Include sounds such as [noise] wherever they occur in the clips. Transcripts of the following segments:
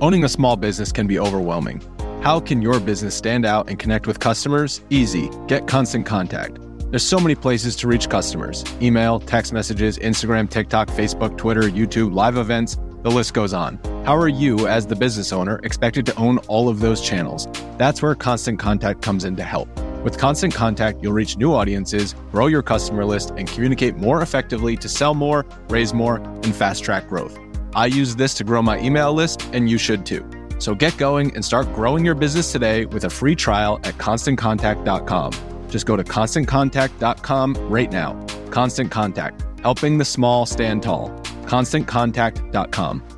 Owning a small business can be overwhelming. How can your business stand out and connect with customers? Easy. Get Constant Contact. There's so many places to reach customers email, text messages, Instagram, TikTok, Facebook, Twitter, YouTube, live events, the list goes on. How are you, as the business owner, expected to own all of those channels? That's where Constant Contact comes in to help. With Constant Contact, you'll reach new audiences, grow your customer list, and communicate more effectively to sell more, raise more, and fast track growth. I use this to grow my email list, and you should too. So get going and start growing your business today with a free trial at constantcontact.com. Just go to constantcontact.com right now. Constant Contact, helping the small stand tall. ConstantContact.com.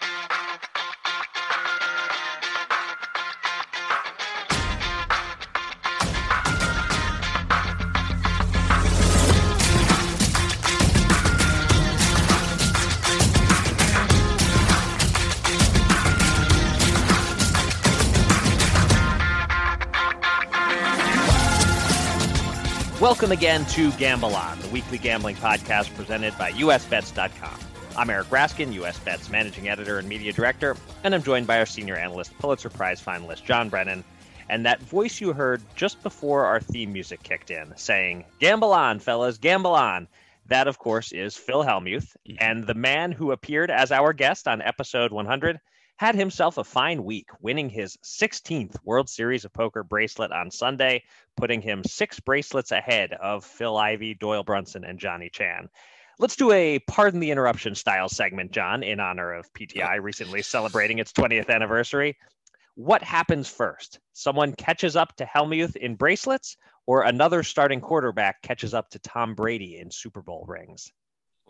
Welcome again to Gamble On, the weekly gambling podcast presented by USBets.com. I'm Eric Raskin, USBets managing editor and media director, and I'm joined by our senior analyst, Pulitzer Prize finalist John Brennan. And that voice you heard just before our theme music kicked in saying, Gamble on, fellas, gamble on. That, of course, is Phil Hellmuth, mm-hmm. and the man who appeared as our guest on episode 100 had himself a fine week, winning his 16th World Series of Poker bracelet on Sunday, putting him six bracelets ahead of Phil Ivey, Doyle Brunson, and Johnny Chan. Let's do a pardon the interruption style segment, John, in honor of PTI recently celebrating its 20th anniversary. What happens first? Someone catches up to Hellmuth in bracelets, or another starting quarterback catches up to Tom Brady in Super Bowl rings?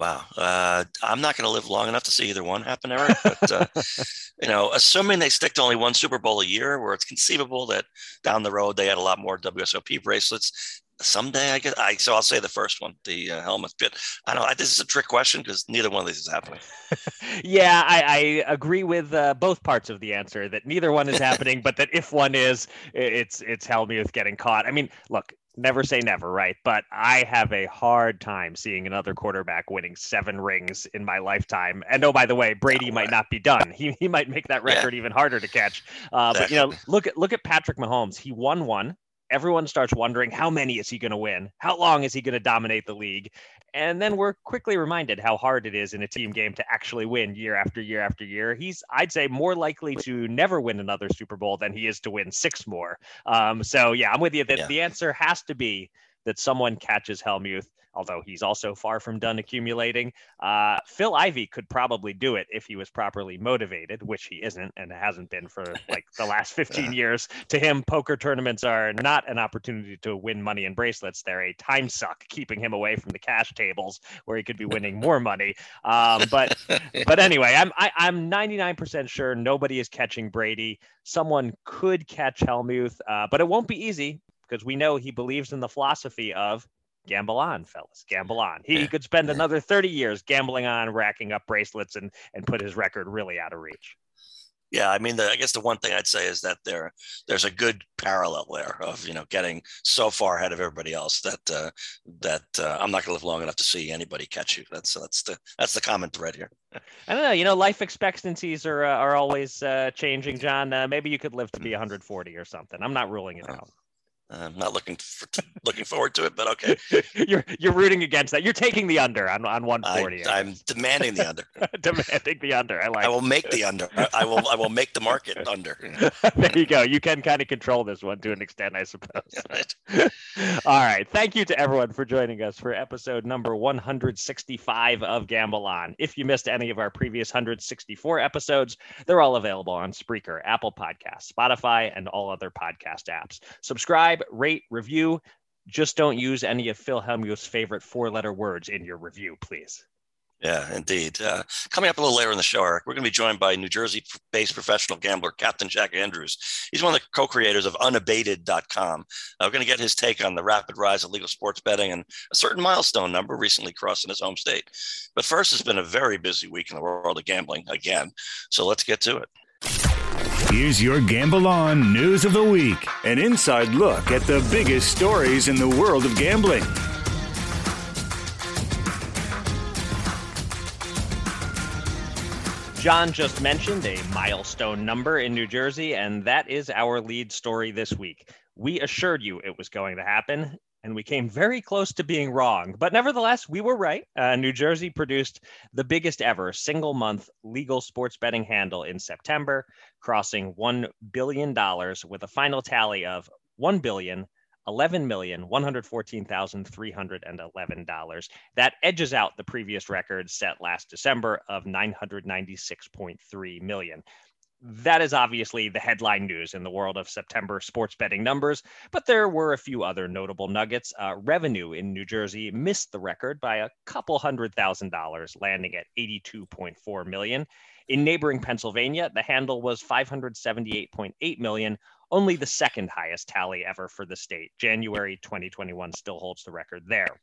Wow. Uh, I'm not going to live long enough to see either one happen, Eric. But, uh, [laughs] you know, assuming they stick to only one Super Bowl a year, where it's conceivable that down the road they had a lot more WSOP bracelets, someday I guess. I, so I'll say the first one, the uh, Hellmuth bit. I don't know. This is a trick question because neither one of these is happening. [laughs] yeah, I, I, agree with uh, both parts of the answer that neither one is happening, but that if one is, it's, it's Hellmuth getting caught. I mean, look, never say never, right? But I have a hard time seeing another quarterback winning seven rings in my lifetime. And oh, by the way, Brady might not be done. He, he might make that record yeah. even harder to catch. Uh, but you know, look at look at Patrick Mahomes. He won one everyone starts wondering how many is he going to win? How long is he going to dominate the league? And then we're quickly reminded how hard it is in a team game to actually win year after year after year. He's, I'd say, more likely to never win another Super Bowl than he is to win six more. Um, so, yeah, I'm with you that yeah. the answer has to be that someone catches Hellmuth although he's also far from done accumulating. Uh, Phil Ivey could probably do it if he was properly motivated, which he isn't and hasn't been for [laughs] like the last 15 years. To him, poker tournaments are not an opportunity to win money and bracelets. They're a time suck, keeping him away from the cash tables where he could be winning more money. Um, but [laughs] but anyway, I'm I, am i am 99% sure nobody is catching Brady. Someone could catch Hellmuth, uh, but it won't be easy because we know he believes in the philosophy of gamble on, fellas, gamble on. He, could spend another 30 years gambling on, racking up bracelets, and and put his record really out of reach. Yeah, I mean, the, I guess the one thing I'd say is that there there's a good parallel there of you know getting so far ahead of everybody else that uh, that uh, I'm not going to live long enough to see anybody catch you. That's that's the that's the common thread here. [laughs] I don't know. You know, life expectancies are uh, are always uh, changing, John. Uh, maybe you could live to be 140 or something. I'm not ruling it out. I'm not looking for, looking forward to it, but okay. [laughs] you're you're rooting against that. You're taking the under on on 140. I, am demanding the under. [laughs] demanding the under. I like. I will make the under. I will. I will make the market under. [laughs] there you go. You can kind of control this one to an extent, I suppose. All right. Thank you to everyone for joining us for episode number 165 of Gamble On. If you missed any of our previous 164 episodes, they're all available on Spreaker, Apple Podcasts, Spotify, and all other podcast apps. Subscribe rate, review. Just don't use any of Phil Hellmuth's favorite four letter words in your review, please. Yeah, indeed. Uh, coming up a little later in the show, Eric, we're going to be joined by New Jersey based professional gambler Captain Jack Andrews. He's one of the co creators of unabated.com. Uh, we're going to get his take on the rapid rise of legal sports betting and a certain milestone number recently crossed in his home state. But first, it's been a very busy week in the world of gambling again. So let's get to it. Here's your Gamble On News of the Week an inside look at the biggest stories in the world of gambling. John just mentioned a milestone number in New Jersey, and that is our lead story this week. We assured you it was going to happen, and we came very close to being wrong. But nevertheless, we were right. Uh, New Jersey produced the biggest ever single month legal sports betting handle in September, crossing $1 billion with a final tally of $1 billion. $11,114,311. That edges out the previous record set last December of 996.3 million that is obviously the headline news in the world of September sports betting numbers, but there were a few other notable nuggets. Uh, revenue in New Jersey missed the record by a couple hundred thousand dollars, landing at 82.4 million. In neighboring Pennsylvania, the handle was 578.8 million, only the second highest tally ever for the state. January 2021 still holds the record there.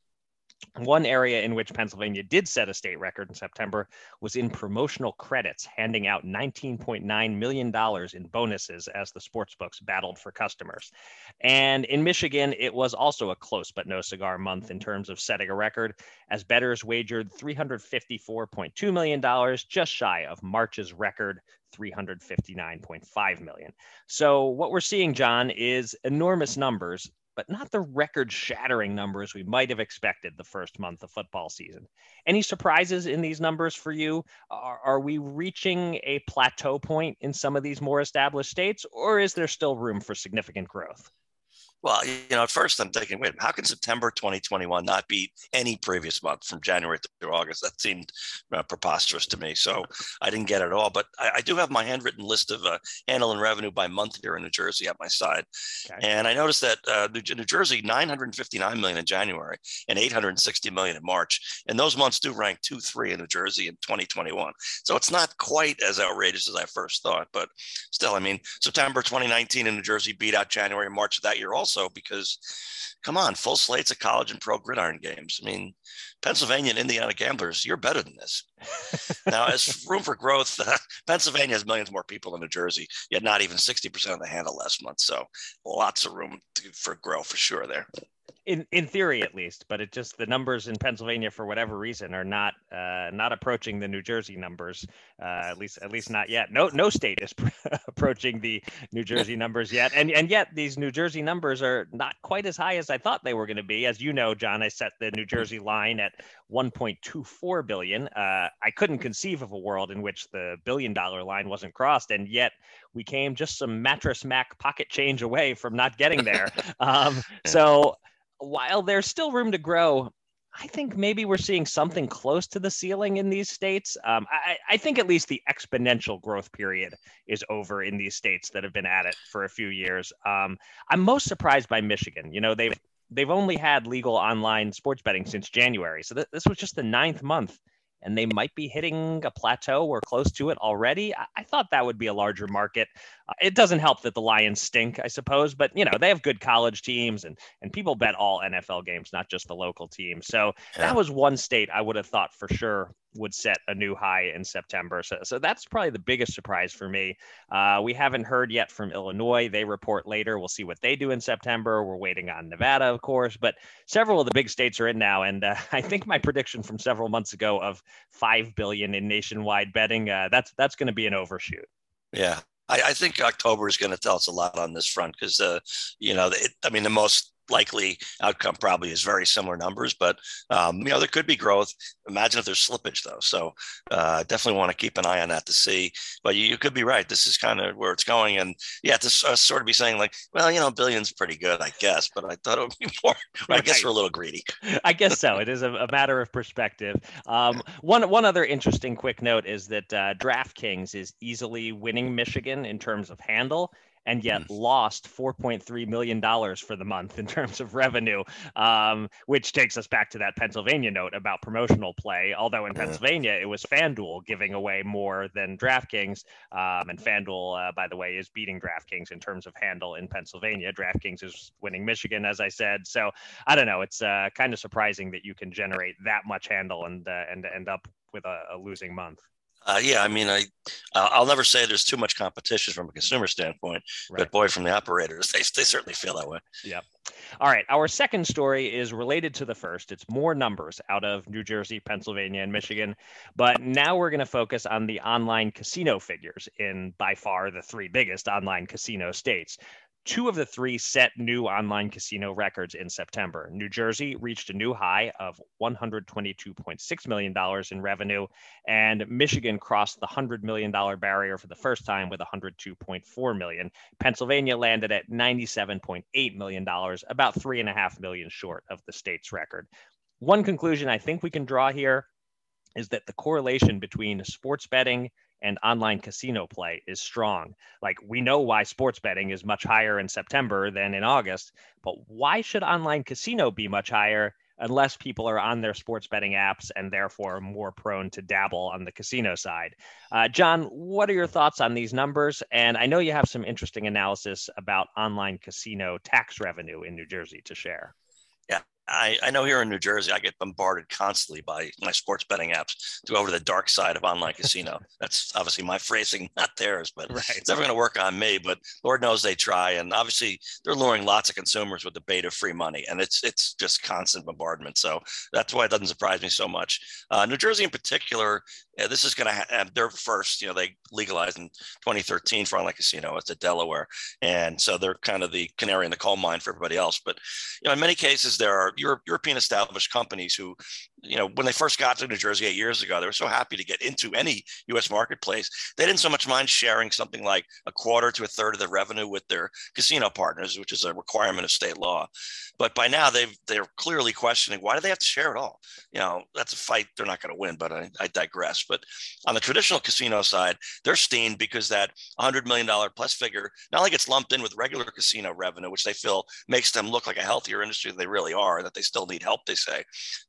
One area in which Pennsylvania did set a state record in September was in promotional credits, handing out $19.9 million in bonuses as the sportsbooks battled for customers. And in Michigan, it was also a close but no cigar month in terms of setting a record, as bettors wagered $354.2 million, just shy of March's record 359.5 million. So what we're seeing, John, is enormous numbers but not the record shattering numbers we might have expected the first month of football season. Any surprises in these numbers for you? Are, are, we reaching a plateau point in some of these more established states, or is there still room for significant growth? Well, you know, at first I'm thinking, wait, how can September 2021 not beat any previous month from January through August? That seemed uh, preposterous to me. So I didn't get it all. But I, I do have my handwritten list of uh, handle and revenue by month here in New Jersey at my side. Okay. And I noticed that uh, New, New, Jersey, 959 million in January and 860 million in March. And those months do rank two, three in New Jersey in 2021. So it's not quite as outrageous as I first thought. But still, I mean, September 2019 in New Jersey beat out January and March of that year also also because come on, full slates of college and pro gridiron games. I mean, Pennsylvania and Indiana gamblers, you're better than this. [laughs] now, as room for growth, [laughs] Pennsylvania has millions more people than New Jersey, yet not even 60% of the handle last month. So lots of room to, for growth for sure there in in theory at least but it just the numbers in pennsylvania for whatever reason are not uh, not approaching the new jersey numbers uh, at least at least not yet. No no state is [laughs] approaching the new jersey numbers yet. And and yet these new jersey numbers are not quite as high as i thought they were going to be. As you know john i set the new jersey line at 1.24 billion. Uh, i couldn't conceive of a world in which the billion dollar line wasn't crossed and yet we came just some mattress mack pocket change away from not getting there. [laughs] Um, so while there's still room to grow, I think maybe we're seeing something close to the ceiling in these states. Um, I, I, think at least the exponential growth period is over in these states that have been at it for a few years. Um, I'm most surprised by Michigan. You know, they've they've only had legal online sports betting since January, so th- this was just the ninth month and they might be hitting a plateau or close to it already. I, I thought that would be a larger market. Uh, it doesn't help that the Lions stink, I suppose, but you know they have good college teams, and and people bet all NFL games, not just the local teams. So yeah. that was one state I would have thought for sure would set a new high in September. So, so that's probably the biggest surprise for me. Uh, we haven't heard yet from Illinois. They report later. We'll see what they do in September. We're waiting on Nevada, of course, but several of the big states are in now. And uh, [laughs] I think my prediction from several months ago of five billion in nationwide betting uh, that's that's going to be an overshoot. Yeah, I, I think October is going to tell us a lot on this front because, uh, you know, it, I mean, the most likely outcome probably is very similar numbers, but um, you know there could be growth. Imagine if there's slippage though. So uh, definitely want to keep an eye on that to see. But you, you could be right. This is kind of where it's going, and yeah, to uh, sort of be saying like, well, you know, billions pretty good, I guess. But I thought it would be [laughs] more. Right. I guess we're a little greedy. [laughs] I guess so. It is a, a matter of perspective. Um, one one other interesting quick note is that uh, DraftKings is easily winning Michigan in terms of handle and yet mm. lost $4.3 million for the month in terms of revenue, um, which takes us back to that Pennsylvania note about promotional play. Although in Pennsylvania, it was FanDuel giving away more than DraftKings. Um, and FanDuel, uh, by the way, is beating DraftKings in terms of handle in Pennsylvania. DraftKings is winning Michigan, as I said. So I don't know. It's uh, kind of surprising that you can generate that much handle and, uh, and end up with a, a losing month. Uh, yeah, I mean, I I'll never say there's too much competition from a consumer standpoint, right. but boy, from the operators, they they certainly feel that way. Yeah. All right, our second story is related to the first. It's more numbers out of New Jersey, Pennsylvania, and Michigan, but now we're going to focus on the online casino figures in by far the three biggest online casino states. Two of the three set new online casino records in September. New Jersey reached a new high of $122.6 million in revenue, and Michigan crossed the $100 million barrier for the first time with 102.4 million. Pennsylvania landed at $97.8 million, about three and a half million short of the state's record. One conclusion I think we can draw here is that the correlation between sports betting and online casino play is strong. Like we know why sports betting is much higher in September than in August, but why should online casino be much higher unless people are on their sports betting apps and therefore more prone to dabble on the casino side? Uh, John, what are your thoughts on these numbers? And I know you have some interesting analysis about online casino tax revenue in New Jersey to share. I, I know here in New Jersey, I get bombarded constantly by my sports betting apps to go over to the dark side of online casino. [laughs] That's obviously my phrasing, [laughs] not theirs, but right. it's never going to work on me. But Lord knows they try, and obviously they're luring lots of consumers with the bait of free money, and it's it's just constant bombardment. So that's why it doesn't surprise me so much. Uh, New Jersey, in particular, yeah, this is going to have their first. You know, they legalized in 2013 for online casino. It's at Delaware, and so they're kind of the canary in the coal mine for everybody else. But you know, in many cases, there are Europe, European established companies who, you know, when they first got to New Jersey eight years ago, they were so happy to get into any U.S. marketplace. They didn't so much mind sharing something like a quarter to a third of the revenue with their casino partners, which is a requirement of state law. But by now, they've they're clearly questioning why do they have to share it all? You know, that's a fight they're not going to win. But I, I digress. But on the traditional casino side, they're steamed because that $100 million plus figure not only gets lumped in with regular casino revenue, which they feel makes them look like a healthier industry than they really are, that they still need help, they say.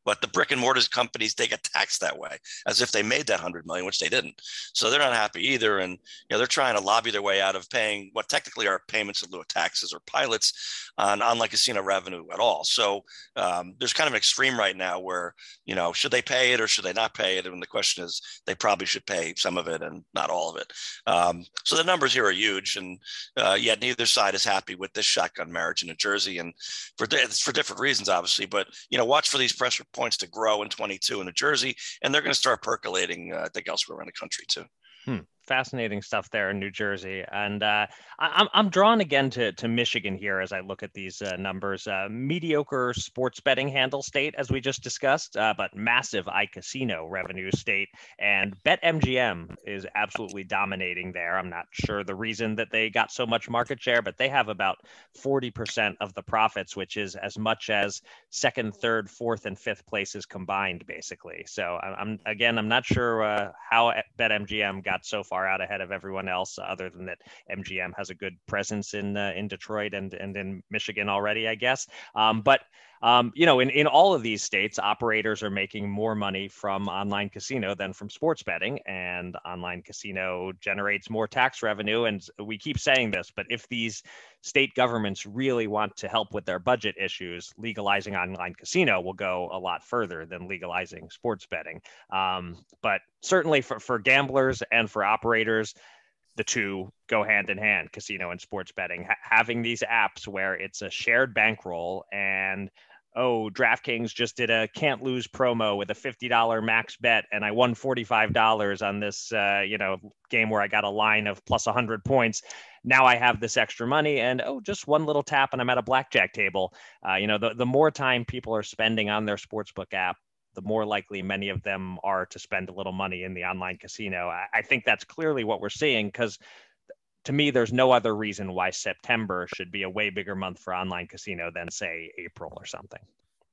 But the brick and mortar companies, they get taxed that way as if they made that 100 million, which they didn't. So they're not happy either. And, you know, they're trying to lobby their way out of paying what technically are payments in lieu of taxes or pilots on online casino revenue at all. So um, there's kind of an extreme right now where, you know, should they pay it or should they not pay it? And the question is, they probably should pay some of it and not all of it. Um, so the numbers here are huge. And uh, yet neither side is happy with this shotgun marriage in New Jersey. And for, for different reasons, obviously, but you know, watch for these pressure points to grow in 22 in New Jersey, and they're going to start percolating, uh, I think, elsewhere around the country too. Hmm fascinating stuff there in New Jersey, and uh, I, am I'm drawn again to to Michigan here as I look at these uh, numbers. Uh, mediocre sports betting handle state, as we just discussed, uh, but massive iCasino revenue state, and BetMGM is absolutely dominating there. I'm not sure the reason that they got so much market share, but they have about 40% of the profits, which is as much as second, third, fourth, and fifth places combined, basically. So I'm again, I'm not sure uh, how BetMGM got so far far out ahead of everyone else, other than that MGM has a good presence in uh, in Detroit and and in Michigan already, I guess. Um, but um, you know, in, in all of these states, operators are making more money from online casino than from sports betting, and online casino generates more tax revenue. And we keep saying this, but if these state governments really want to help with their budget issues, legalizing online casino will go a lot further than legalizing sports betting. Um, but certainly for, for gamblers and for operators, the two go hand in hand casino and sports betting ha- having these apps where it's a shared bankroll and oh, DraftKings just did a can't lose promo with a $50 max bet, and I won $45 on this, uh, you know, game where I got a line of plus 100 points. Now I have this extra money, and oh, just one little tap, and I'm at a blackjack table. Uh, you know, the, the more time people are spending on their sportsbook app, the more likely many of them are to spend a little money in the online casino. I, I think that's clearly what we're seeing because to me, there's no other reason why September should be a way bigger month for online casino than, say, April or something.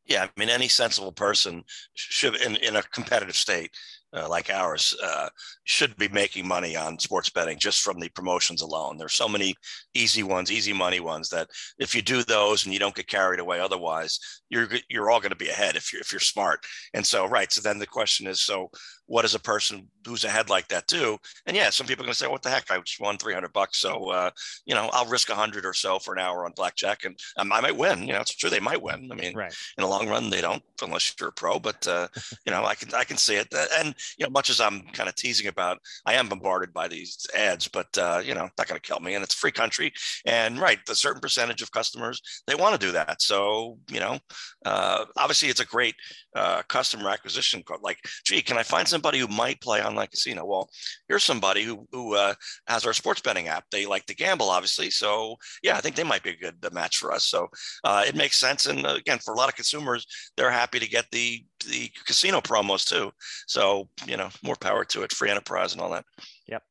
Yeah, I mean, any sensible person should, in, in a competitive state, uh, like ours uh, should be making money on sports betting just from the promotions alone. There's so many easy ones, easy money ones that if you do those and you don't get carried away, otherwise you're you're all going to be ahead if you're if you're smart. And so right, so then the question is, so what does a person who's ahead like that do? And yeah, some people are going to say, what the heck, I just won 300 bucks, so uh, you know I'll risk hundred or so for an hour on blackjack, and um, I might win. You know, it's true they might win. I mean, right. in the long run they don't unless you're a pro, but uh, you know I can I can see it. And you know, much as I'm kind of teasing about, I am bombarded by these ads, but uh, you know, not going to kill me. And it's a free country, and right, the certain percentage of customers they want to do that. So you know, uh, obviously, it's a great uh, customer acquisition. Like, gee, can I find somebody who might play online casino? Well, here's somebody who who uh, has our sports betting app. They like to gamble, obviously. So yeah, I think they might be a good match for us. So uh, it makes sense. And uh, again, for a lot of consumers, they're happy to get the the casino promos too. So you know, more power to it. Free enterprise and all that. Yep.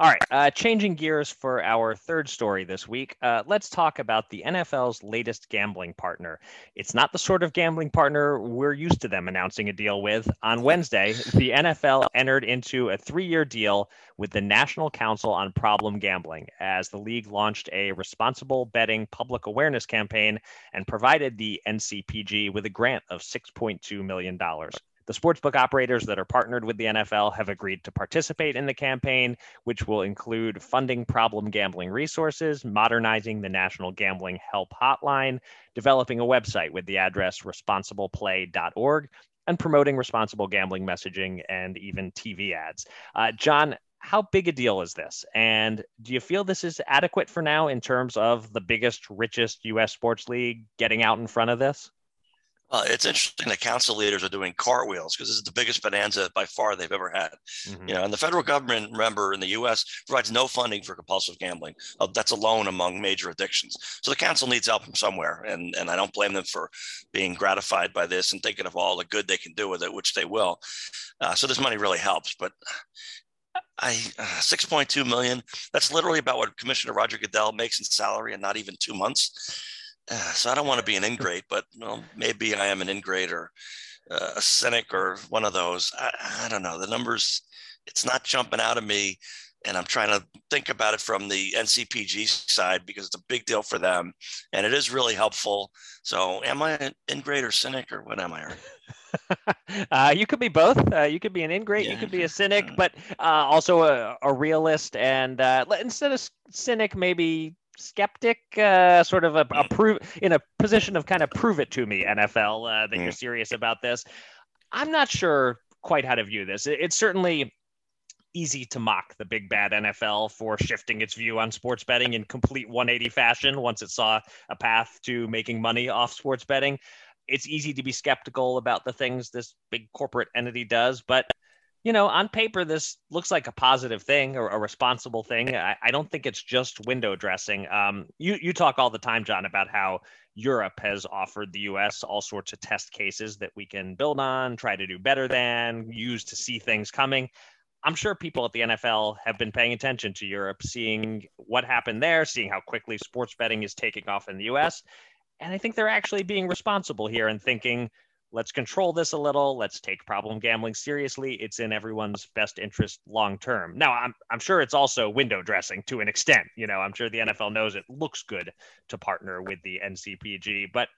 All right, uh, changing gears for our third story this week, uh, let's talk about the NFL's latest gambling partner. It's not the sort of gambling partner we're used to them announcing a deal with. On Wednesday, the NFL entered into a three year deal with the National Council on Problem Gambling as the league launched a responsible betting public awareness campaign and provided the NCPG with a grant of $6.2 million. The sportsbook operators that are partnered with the NFL have agreed to participate in the campaign, which will include funding problem gambling resources, modernizing the National Gambling Help Hotline, developing a website with the address responsibleplay.org, and promoting responsible gambling messaging and even TV ads. Uh, John, how big a deal is this? And do you feel this is adequate for now in terms of the biggest, richest U.S. sports league getting out in front of this? Well, it's interesting that council leaders are doing cartwheels because this is the biggest bonanza by far they've ever had. Mm-hmm. You know, and the federal government, remember, in the U.S. provides no funding for compulsive gambling. Uh, that's alone among major addictions. So the council needs help from somewhere, and and I don't blame them for being gratified by this and thinking of all the good they can do with it, which they will. Uh, so this money really helps, but. I uh, 6.2 million. That's literally about what Commissioner Roger Goodell makes in salary in not even two months [sighs] so I don't want to be an ingrate, but well, maybe I am an ingrate or uh, a cynic or one of those. I, I, don't know. The numbers, it's not jumping out of me. And I'm trying to think about it from the NCPG side because it's a big deal for them. And it is really helpful. So am I an ingrate or cynic or what am I? [laughs] uh, you could be both. Uh, you could be an ingrate. Yeah. You could be a cynic, but uh, also a, a, realist. And uh, instead of cynic, maybe skeptic, uh, sort of a, a prove in a position of kind of prove it to me, NFL, uh, that mm. you're serious about this. I'm not sure quite how to view this. It, it's certainly easy to mock the big bad NFL for shifting its view on sports betting in complete 180 fashion once it saw a path to making money off sports betting. It's easy to be skeptical about the things this big corporate entity does, but you know, on paper, this looks like a positive thing or a responsible thing. I, I don't think it's just window dressing. Um, you you talk all the time, John, about how Europe has offered the U.S. all sorts of test cases that we can build on, try to do better than, use to see things coming. I'm sure people at the NFL have been paying attention to Europe, seeing what happened there, seeing how quickly sports betting is taking off in the U.S. And I think they're actually being responsible here and thinking let's control this a little let's take problem gambling seriously it's in everyone's best interest long term now i'm i'm sure it's also window dressing to an extent you know i'm sure the NFL knows it looks good to partner with the NCPG but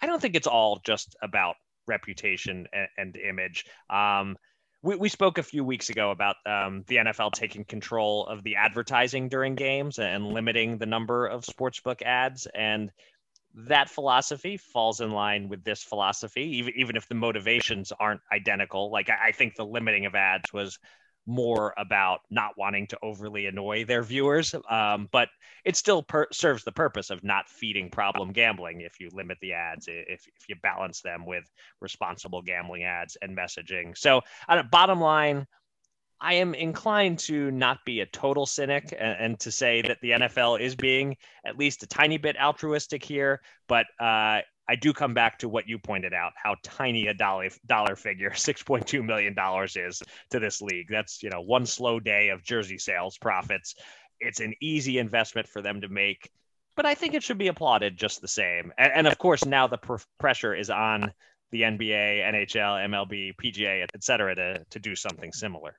i don't think it's all just about reputation and, and image um, we, we spoke a few weeks ago about um, the NFL taking control of the advertising during games and limiting the number of sportsbook ads. And that philosophy falls in line with this philosophy, even, even if the motivations aren't identical. Like, I, I think the limiting of ads was more about not wanting to overly annoy their viewers. Um, but it still per- serves the purpose of not feeding problem gambling if you limit the ads, if, if you balance them with responsible gambling ads and messaging. So, on a bottom line, I am inclined to not be a total cynic and, and, to say that the NFL is being at least a tiny bit altruistic here. But uh, I do come back to what you pointed out, how tiny a dollar dollar figure, [laughs] six point two million dollars is to this league. That's you know one slow day of jersey sales profits. It's an easy investment for them to make, but I think it should be applauded just the same. And, and of course, now the pr- pressure is on the NBA, NHL, MLB, PGA, et cetera, to to do something similar.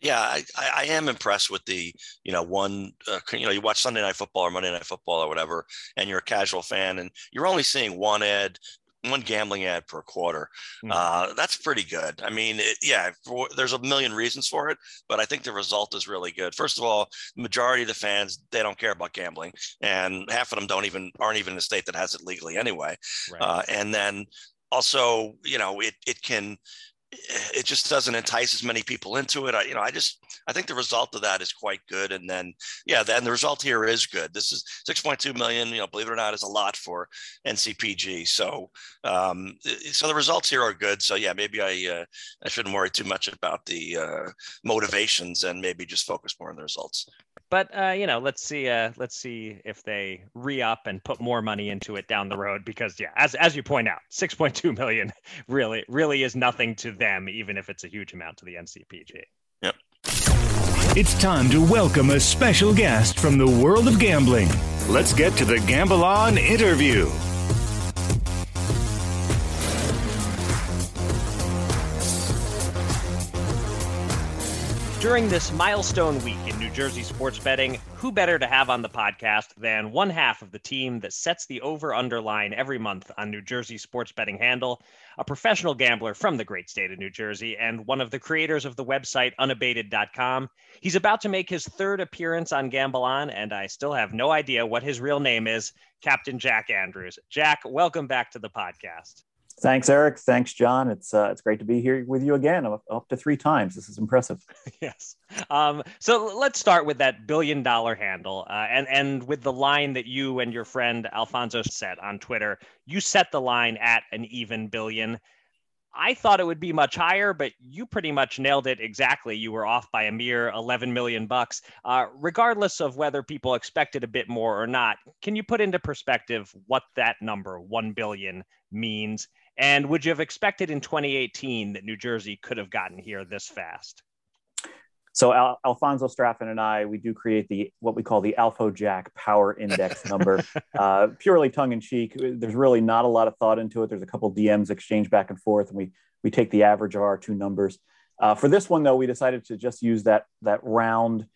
Yeah, I, I am impressed with the, you know, one, uh, you know, you watch Sunday Night Football or Monday Night Football or whatever, and you're a casual fan, and you're only seeing one ad, one gambling ad per quarter. Mm-hmm. Uh, that's pretty good. I mean, it, yeah, for, there's a million reasons for it, but I think the result is really good. First of all, the majority of the fans they don't care about gambling, and half of them don't even aren't even in a state that has it legally anyway. Right. Uh, and then also, you know, it it can it just doesn't entice as many people into it. I, you know, I just I think the result of that is quite good. And then yeah, then the result here is good. This is 6.2 million. You know, believe it or not, is a lot for NCPG. So um, so the results here are good. So yeah, maybe I uh, I shouldn't worry too much about the uh, motivations and maybe just focus more on the results but uh, you know, let's see. Uh, let's see if they re up and put more money into it down the road. Because yeah, as as you point out, six point two million [laughs] really really is nothing to them, even if it's a huge amount to the NCPG. Yep. It's time to welcome a special guest from the world of gambling. Let's get to the Gamble On interview. During this milestone week in New Jersey sports betting, who better to have on the podcast than one half of the team that sets the over under line every month on New Jersey sports betting handle, a professional gambler from the great state of New Jersey, and one of the creators of the website unabated.com. He's about to make his third appearance on Gamble On, and I still have no idea what his real name is Captain Jack Andrews. Jack, welcome back to the podcast. Thanks, Eric. Thanks, John. It's uh, it's great to be here with you again, up, up to three times. This is impressive. [laughs] yes. Um, so let's start with that billion dollar handle, uh, and and with the line that you and your friend Alfonso set on Twitter. You set the line at an even billion. I thought it would be much higher, but you pretty much nailed it exactly. You were off by a mere 11 million bucks. Uh, regardless of whether people expected a bit more or not, can you put into perspective what that number, 1 billion, means? And would you have expected in 2018 that New Jersey could have gotten here this fast? So Al- Alfonso Straffen and I, we do create the what we call the Alpha Jack Power Index [laughs] number, uh, purely tongue in cheek. There's really not a lot of thought into it. There's a couple DMs exchanged back and forth, and we we take the average of our two numbers. Uh, for this one, though, we decided to just use that that round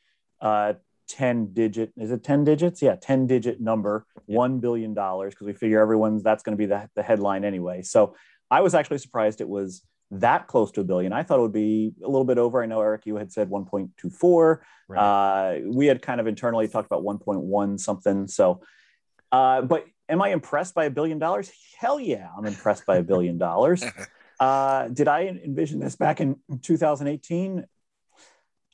uh, 10 digit is it 10 digits? Yeah 10 digit number $1 billion because we figure everyone's that's going to be the, the headline anyway. So i was actually surprised it was that close to a billion. I thought it would be a little bit over. I know eric you had said 1.24 right. uh, we had kind of internally talked about 1.1 something so uh, but am i impressed by a billion dollars? Hell yeah i'm impressed by a billion dollars. [laughs] Uh, did i envision this back in 2018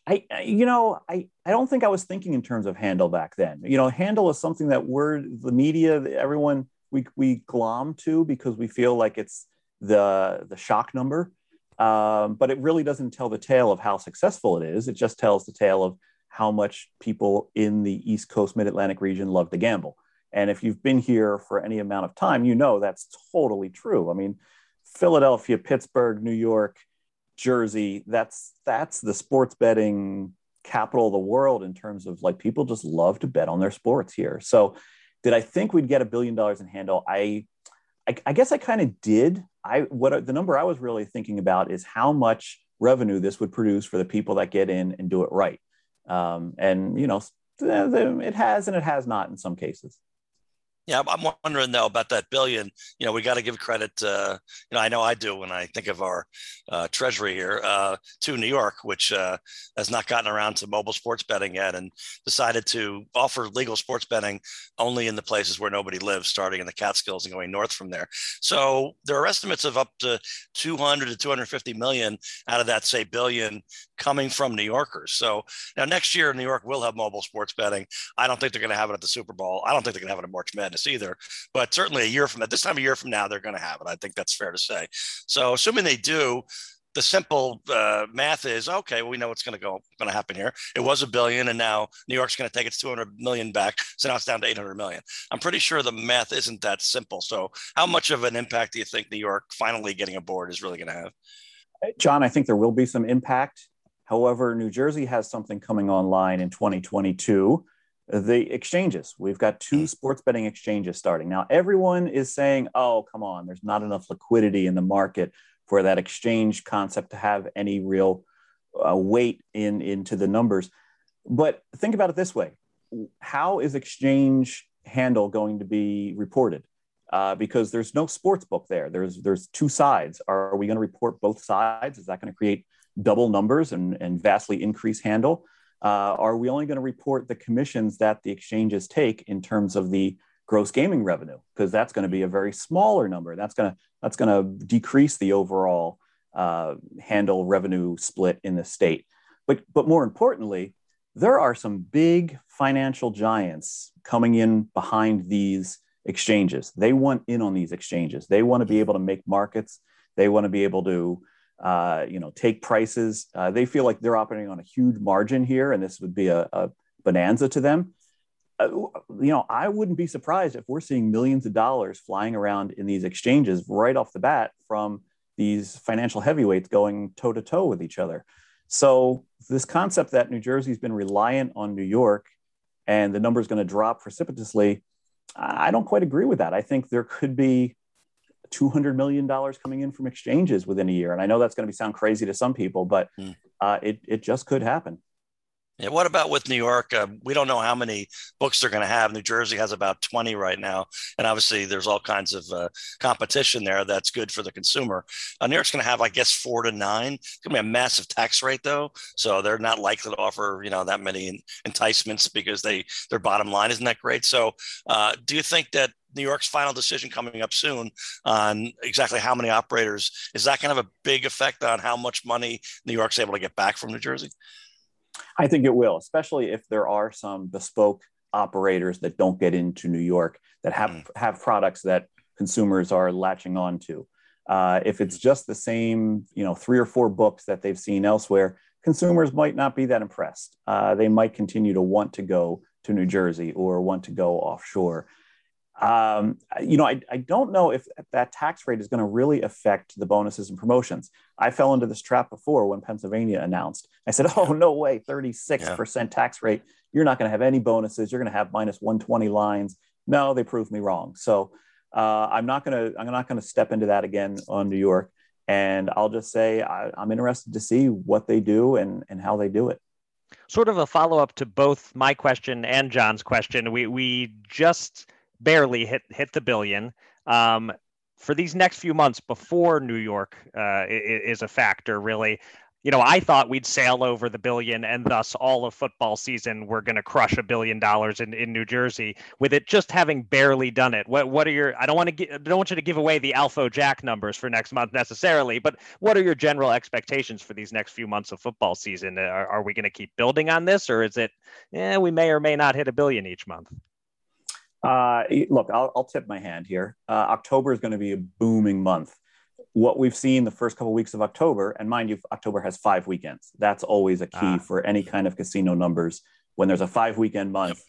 I, you know, I, I don't think I was thinking in terms of handle back then. You know, handle is something that we're the media, everyone we we glom to because we feel like it's the the shock number, um, but it really doesn't tell the tale of how successful it is. It just tells the tale of how much people in the East Coast Mid Atlantic region love to gamble. And if you've been here for any amount of time, you know that's totally true. I mean, Philadelphia, Pittsburgh, New York, Jersey, that's that's the sports betting capital of the world in terms of like people just love to bet on their sports here. So did I think we'd get a billion dollars in handle? I I, I guess I kind of did. I what the number I was really thinking about is how much revenue this would produce for the people that get in and do it right. Um, and you know, it has and it has not in some cases. Yeah, I'm wondering though about that billion. You know, we got to give credit. Uh, you know, I know I do when I think of our uh, treasury here uh, to New York, which uh, has not gotten around to mobile sports betting yet, and decided to offer legal sports betting only in the places where nobody lives, starting in the Catskills and going north from there. So there are estimates of up to 200 to 250 million out of that, say, billion coming from New Yorkers. So now next year, New York will have mobile sports betting. I don't think they're going to have it at the Super Bowl. I don't think they're going to have it at March Madness either. But certainly a year from at this time of year from now, they're going to have it. I think that's fair to say. So assuming they do, the simple uh, math is okay. Well, we know what's going to go going to happen here. It was a billion, and now New York's going to take its 200 million back. So now it's down to 800 million. I'm pretty sure the math isn't that simple. So how much of an impact do you think New York finally getting aboard is really going to have? John, I think there will be some impact. However, New Jersey has something coming online in 2022 the exchanges. We've got two mm. sports betting exchanges starting. Now, everyone is saying, oh, come on, there's not enough liquidity in the market for that exchange concept to have any real uh, weight in into the numbers. But think about it this way: How is exchange handle going to be reported? Uh, because there's no sports book there. There's there's two sides. Are we going to report both sides? Is that going to create double numbers and, and vastly increase handle? Uh, are we only going to report the commissions that the exchanges take in terms of the gross gaming revenue? Because that's going to be a very smaller number. That's going to that's going to decrease the overall uh, handle revenue split in the state. But but more importantly, there are some big financial giants coming in behind these exchanges. They want in on these exchanges. They want to be able to make markets. They want to be able to uh, you know, take prices. Uh, they feel like they're operating on a huge margin here, and this would be a, a bonanza to them. Uh, you know, I wouldn't be surprised if we're seeing millions of dollars flying around in these exchanges right off the bat from these financial heavyweights going toe to toe with each other. So this concept that New Jersey's been reliant on New York and the number is going to drop precipitously, I don't quite agree with that. I think there could be $200 million coming in from exchanges within a year. And I know that's going to be sound crazy to some people, but mm. uh, it, it just could happen. Yeah, what about with New York? Uh, we don't know how many books they're going to have. New Jersey has about 20 right now. And obviously, there's all kinds of uh, competition there that's good for the consumer. Uh, New York's going to have, I guess, four to nine. It's going to be a massive tax rate, though. So they're not likely to offer, you know, that many enticements because they their bottom line isn't that great. So uh, do you think that New York's final decision coming up soon on exactly how many operators is that going to have a big effect on how much money New York's able to get back from New Jersey? I think it will, especially if there are some bespoke operators that don't get into New York that have mm. have products that consumers are latching on to. Uh, if it's just the same, you know, three or four books that they've seen elsewhere, consumers might not be that impressed. Uh, they might continue to want to go to New Jersey or want to go offshore. Um, you know, I, I don't know if that tax rate is going to really affect the bonuses and promotions. I fell into this trap before when Pennsylvania announced. I said, "Oh no way, thirty six percent tax rate. You're not going to have any bonuses. You're going to have minus one twenty lines." No, they proved me wrong. So uh, I'm not going to I'm not going to step into that again on New York. And I'll just say I, I'm interested to see what they do and and how they do it sort of a follow up to both my question and John's question. We we just barely hit hit the billion. Um, for these next few months before New York uh, is a factor, really, you know, I thought we'd sail over the billion and thus all of football season we're going to crush a billion dollars in, in New Jersey with it just having barely done it. What what are your I don't want to get, don't want you to give away the Alpha Jack numbers for next month necessarily, but what are your general expectations for these next few months of football season? Are, are we going to keep building on this or is it yeah, we may or may not hit a billion each month? Uh, look, I'll, I'll, tip my hand here. Uh, October is going to be a booming month. What we've seen the first couple of weeks of October, and mind you, October has five weekends. That's always a key ah. for any kind of casino numbers. When there's a five weekend month,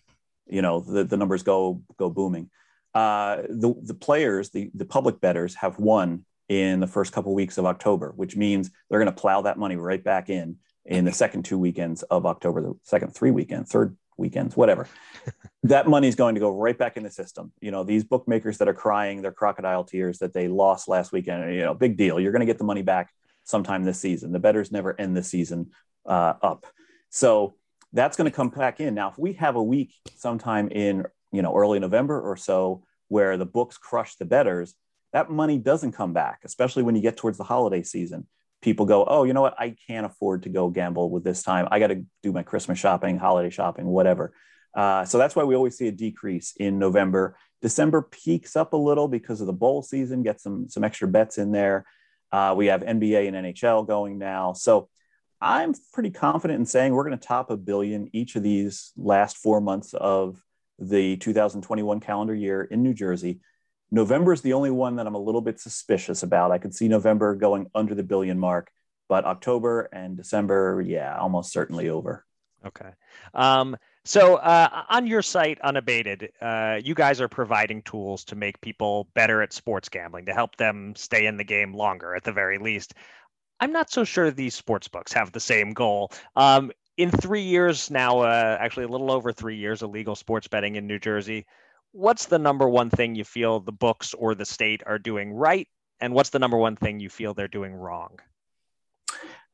you know the, the numbers go go booming. Uh, the the players, the the public bettors, have won in the first couple of weeks of October, which means they're going to plow that money right back in in the second two weekends of October, the second three weekend, third weekends, whatever. [laughs] that money is going to go right back in the system. You know, these bookmakers that are crying their crocodile tears that they lost last weekend, you know, big deal. You're going to get the money back sometime this season. The bettors never end the season uh, up. So that's going to come back in. Now, if we have a week sometime in, you know, early November or so where the books crush the betters, that money doesn't come back, especially when you get towards the holiday season. People go, oh, you know what? I can't afford to go gamble with this time. I got to do my Christmas shopping, holiday shopping, whatever. Uh, so that's why we always see a decrease in November. December peaks up a little because of the bowl season, get some some extra bets in there. Uh, we have NBA and NHL going now. So I'm pretty confident in saying we're going to top a billion each of these last four months of the 2021 calendar year in New Jersey. November is the only one that I'm a little bit suspicious about. I could see November going under the billion mark, but October and December, yeah, almost certainly over. Okay. Um, so uh, on your site, Unabated, uh, you guys are providing tools to make people better at sports gambling to help them stay in the game longer, at the very least. I'm not so sure these sports books have the same goal. Um, in three years now, uh, actually a little over three years of legal sports betting in New Jersey, what's the number one thing you feel the books or the state are doing right, and what's the number one thing you feel they're doing wrong?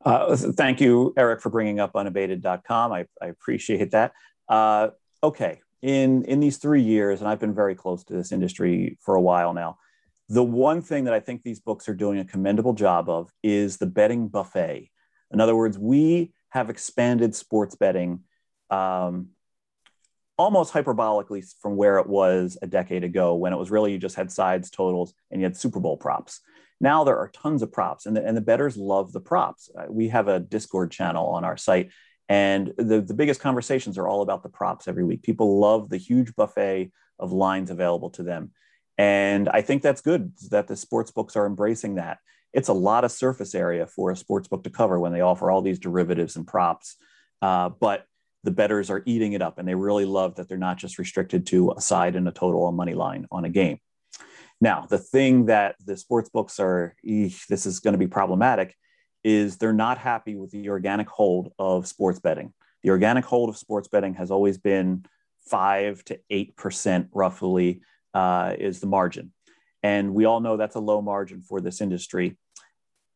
Uh, thank you, Eric, for bringing up unabated.com. I, I appreciate that. Uh, okay, in in these three years, and I've been very close to this industry for a while now. The one thing that I think these books are doing a commendable job of is the betting buffet. In other words, we have expanded sports betting um, almost hyperbolically from where it was a decade ago when it was really you just had sides, totals, and you had Super Bowl props. Now there are tons of props, and the, and the bettors love the props. Uh, we have a Discord channel on our site, and the, the biggest conversations are all about the props every week. People love the huge buffet of lines available to them. And I think that's good that the sports books are embracing that. It's a lot of surface area for a sports book to cover when they offer all these derivatives and props. Uh, but the bettors are eating it up and they really love that they're not just restricted to a side and a total, a money line on a game. Now, the thing that the sports books are, this is going to be problematic, is they're not happy with the organic hold of sports betting. The organic hold of sports betting has always been five to eight percent, roughly, uh, is the margin. And we all know that's a low margin for this industry.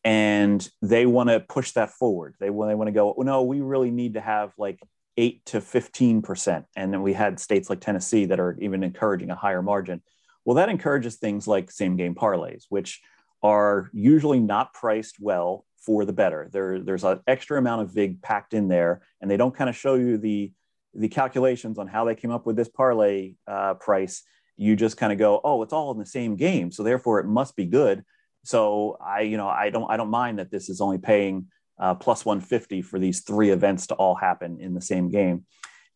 And they want to push that forward. They, they want to go, no, we really need to have like eight to 15%. And then we had states like Tennessee that are even encouraging a higher margin. Well, that encourages things like same game parlays, which are usually not priced well for the bettor. There, there's an extra amount of VIG packed in there, and they don't kind of show you the, the calculations on how they came up with this parlay uh, price you just kind of go, oh, it's all in the same game, so therefore it must be good. So I, you know, I don't, I don't mind that this is only paying uh, plus 150 for these three events to all happen in the same game,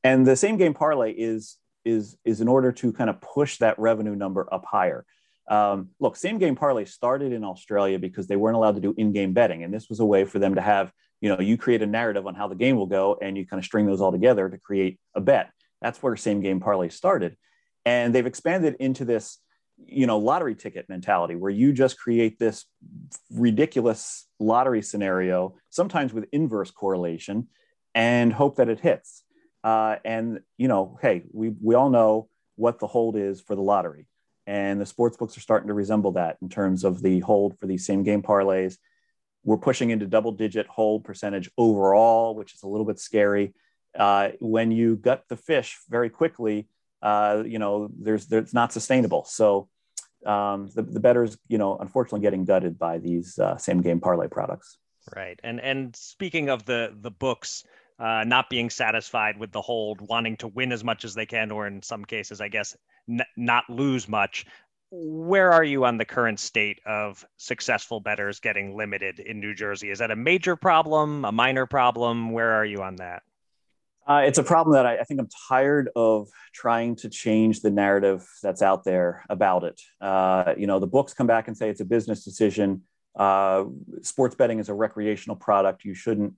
and the same game parlay is is is in order to kind of push that revenue number up higher. Um, look, same game parlay started in Australia because they weren't allowed to do in-game betting, and this was a way for them to have, you know, you create a narrative on how the game will go, and you kind of string those all together to create a bet. That's where same game parlay started and they've expanded into this you know lottery ticket mentality where you just create this ridiculous lottery scenario sometimes with inverse correlation and hope that it hits. Uh, and you know hey we, we all know what the hold is for the lottery. And the sports books are starting to resemble that in terms of the hold for these same game parlays. We're pushing into double digit hold percentage overall which is a little bit scary. Uh, when you gut the fish very quickly uh, you know, there's, there's not sustainable. So um, the, the bettors, you know, unfortunately getting gutted by these uh, same game parlay products. Right. And, and speaking of the, the books, uh, not being satisfied with the hold, wanting to win as much as they can, or in some cases, I guess, n- not lose much. Where are you on the current state of successful bettors getting limited in New Jersey? Is that a major problem, a minor problem? Where are you on that? Uh, it's a problem that I, I, think I'm tired of trying to change the narrative that's out there about it. Uh, you know, the books come back and say it's a business decision. Uh, sports betting is a recreational product. You shouldn't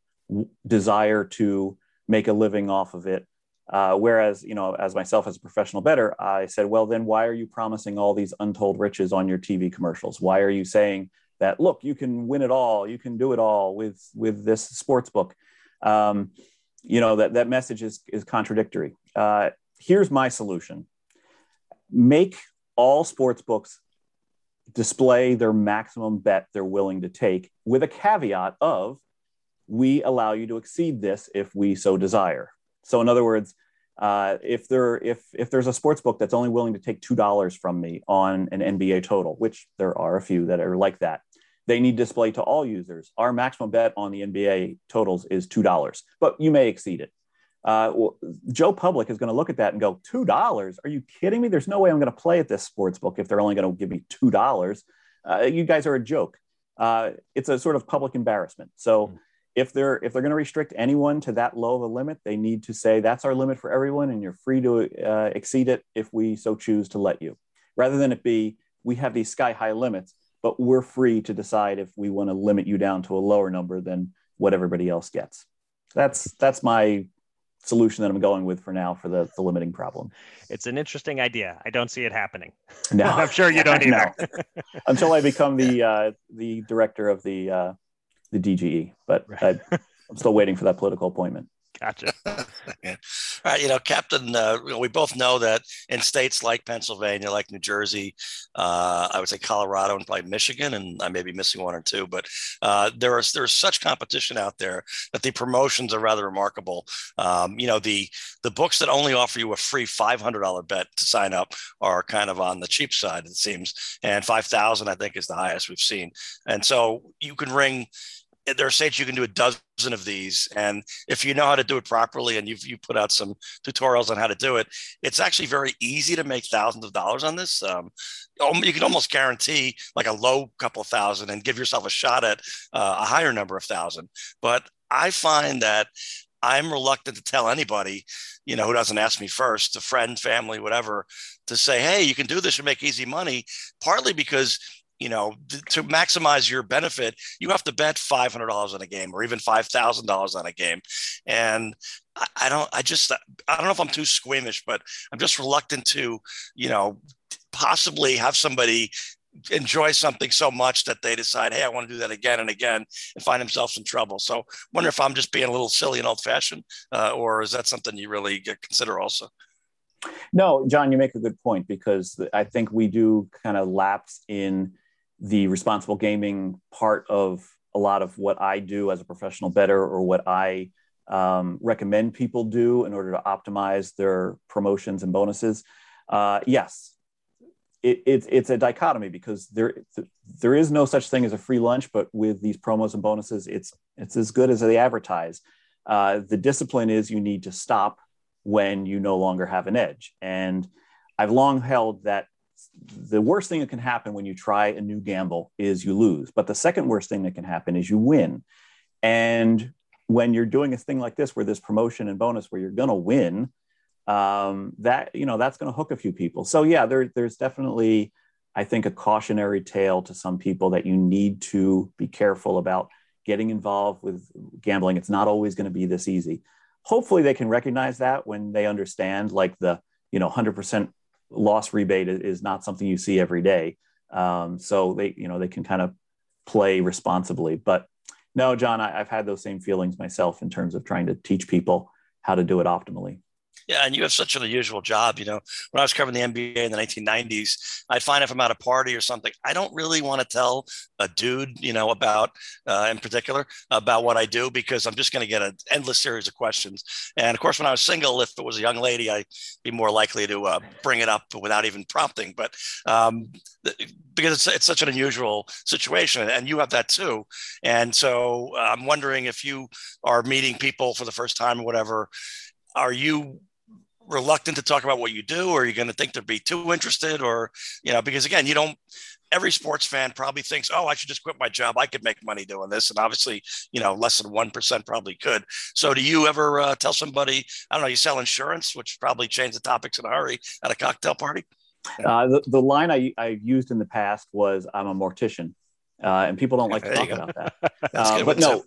desire to make a living off of it. Uh, whereas, you know, as myself as a professional bettor, I said, well, then why are you promising all these untold riches on your TV commercials? Why are you saying that, look, you can win it all, you can do it all with with this sports book? Um, you know that that message is is contradictory. Uh, here's my solution: make all sports books display their maximum bet they're willing to take, with a caveat of we allow you to exceed this if we so desire. So, in other words, Uh, if there if if there's a sports book that's only willing to take two dollars from me on an NBA total, which there are a few that are like that, they need display to all users. Our maximum bet on the NBA totals is two dollars, but you may exceed it. Uh, well, Joe Public is going to look at that and go, two dollars? Are you kidding me? There's no way I'm going to play at this sports book if they're only going to give me two dollars. Uh, you guys are a joke. Uh, it's a sort of public embarrassment. So. Mm-hmm if they're if they're going to restrict anyone to that low of a limit, they need to say that's our limit for everyone, and you're free to uh, exceed it if we so choose to let you, rather than it be we have these sky high limits, but we're free to decide if we want to limit you down to a lower number than what everybody else gets. That's that's my solution that I'm going with for now for the, the limiting problem. It's an interesting idea. I don't see it happening. No, [laughs] I'm sure you don't either. no. [laughs] Until I become the uh, the director of the uh, the DGE, but right. I, am still waiting for that political appointment. Gotcha. [laughs] All right, you know, Captain, uh, we both know that in states like Pennsylvania, like New Jersey, uh, I would say Colorado and probably Michigan, and I may be missing one or two, but uh, there is there's such competition out there that the promotions are rather remarkable. Um, you know, the the books that only offer you a free five hundred dollar bet to sign up are kind of on the cheap side, it seems, and five thousand I think is the highest we've seen, and so you can ring there are states you can do a dozen of these and if you know how to do it properly and you've you put out some tutorials on how to do it it's actually very easy to make thousands of dollars on this. Um, you can almost guarantee like a low couple thousand and give yourself a shot at uh, a higher number of thousand. But i find that i'm reluctant to tell anybody you know who doesn't ask me first a friend family whatever to say hey you can do this and make easy money partly because you know, to maximize your benefit, you have to bet five hundred dollars on a game or even five thousand dollars on a game. And I, don't, I just, I don't know if I'm too squeamish, but I'm just reluctant to, you know, possibly have somebody enjoy something so much that they decide, hey, I want to do that again and again, and find themselves in trouble. So, wonder if I'm just being a little silly and old-fashioned, uh, or is that something you really consider also? No, John, you make a good point because I think we do kind of lapse in the responsible gaming part of a lot of what I do as a professional bettor or what I um, recommend people do in order to optimize their promotions and bonuses. Uh, yes, it, it, it's a dichotomy because there there is no such thing as a free lunch, but with these promos and bonuses, it's it's as good as they advertise. Uh, the discipline is you need to stop when you no longer have an edge, and I've long held that the worst thing that can happen when you try a new gamble is you lose. But the second worst thing that can happen is you win. And when you're doing a thing like this, where there's promotion and bonus, where you're going to win, um, that you know that's going to hook a few people. So yeah, there, there's definitely, I think, a cautionary tale to some people that you need to be careful about getting involved with gambling. It's not always going to be this easy. Hopefully, they can recognize that when they understand, like the you know 100% loss rebate is not something you see every day. Um, so they, you know, they can kind of play responsibly. But no, John, I, I've had those same feelings myself in terms of trying to teach people how to do it optimally. Yeah, and you have such an unusual job. You know, when I was covering the NBA in the 1990s, I'd find if I'm at a party or something, I don't really want to tell a dude, you know, about uh, in particular about what I do because I'm just going to get an endless series of questions. And of course, when I was single, if it was a young lady, I'd be more likely to uh, bring it up without even prompting. But um, because it's, it's such an unusual situation, and you have that too. And so I'm wondering if you are meeting people for the first time or whatever are you reluctant to talk about what you do or are you going to think they'd be too interested or you know because again you don't every sports fan probably thinks oh i should just quit my job. I could make money doing this. And obviously you know less than 1% probably could. So do you ever uh, tell somebody i don't know you sell insurance which probably change the topics in a hurry at a cocktail party? Uh, the, the line I, I used in the past was i'm a mortician uh, and people don't like to talk about that. [laughs] Uh, but no.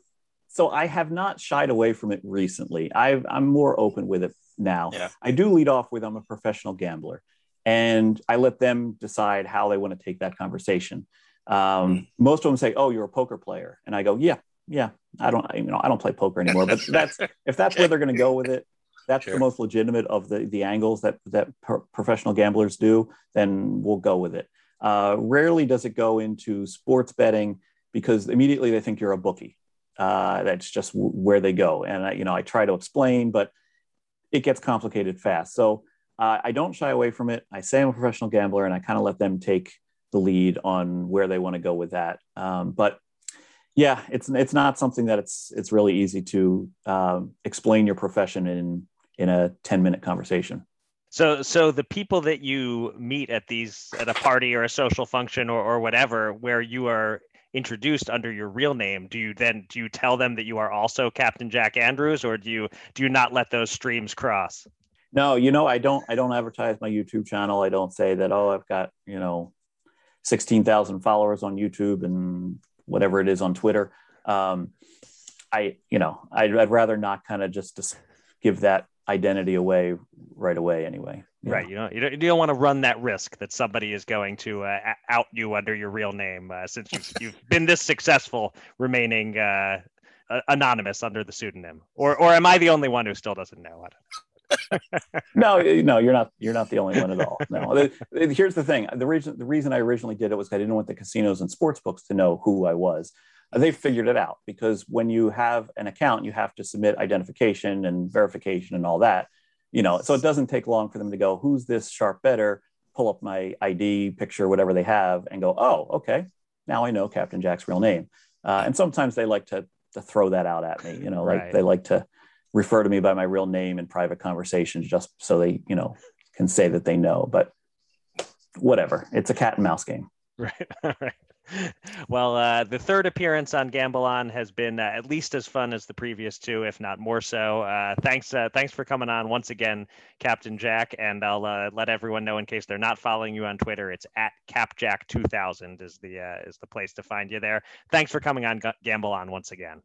So I have not shied away from it recently. i am more open with it now. Yeah. I do lead off with I'm a professional gambler, and I let them decide how they want to take that conversation. Um, mm. Most of them say, "Oh, you're a poker player," and I go, "Yeah, yeah. I don't, you know, I don't play poker anymore." But [laughs] that's if that's where they're going to go with it. That's sure. the most legitimate of the the angles that that pro- professional gamblers do. Then we'll go with it. Uh, rarely does it go into sports betting because immediately they think you're a bookie. Uh, that's just w- where they go. And I, you know, I try to explain, but it gets complicated fast. So uh, I don't shy away from it. I say I'm a professional gambler, and I kind of let them take the lead on where they want to go with that. Um, but yeah, it's it's not something that it's it's really easy to um, explain your profession in in a 10 minute conversation. So, so the people that you meet at these at a party or a social function or, or whatever, where you are introduced under your real name, do you then do you tell them that you are also Captain Jack Andrews, or do you do you not let those streams cross? No, you know, I don't. I don't advertise my YouTube channel. I don't say that. Oh, I've got you know, sixteen thousand followers on YouTube and whatever it is on Twitter. Um, I, you know, I'd, I'd rather not kind of just give that identity away right away anyway. Yeah. Right. You don't, you don't, you don't want to run that risk that somebody is going to uh, out you under your real name uh, since you've, you've [laughs] been this successful remaining uh, anonymous under the pseudonym. Or, or am I the only one who still doesn't know? [laughs] no, [laughs] no, you're not. You're not the only one at all. No. Here's the thing. The reason the reason I originally did it was I didn't want the casinos and sports books to know who I was they figured it out because when you have an account, you have to submit identification and verification and all that. You know, so it doesn't take long for them to go, who's this sharp bettor? Pull up my ID picture, whatever they have, and go, oh, okay, now I know Captain Jack's real name. Uh, and sometimes they like to to throw that out at me. You know, like right. they like to refer to me by my real name in private conversations just so they, you know, can say that they know. But whatever, it's a cat and mouse game. [laughs] Right. right well, uh, the third appearance on Gamble On has been uh, at least as fun as the previous two, if not more so. Uh, thanks, uh, thanks for coming on once again, Captain Jack. And I'll uh, let everyone know in case they're not following you on Twitter, it's at CapJack2000 is the uh, is the place to find you there. Thanks for coming on G- Gamble On once again.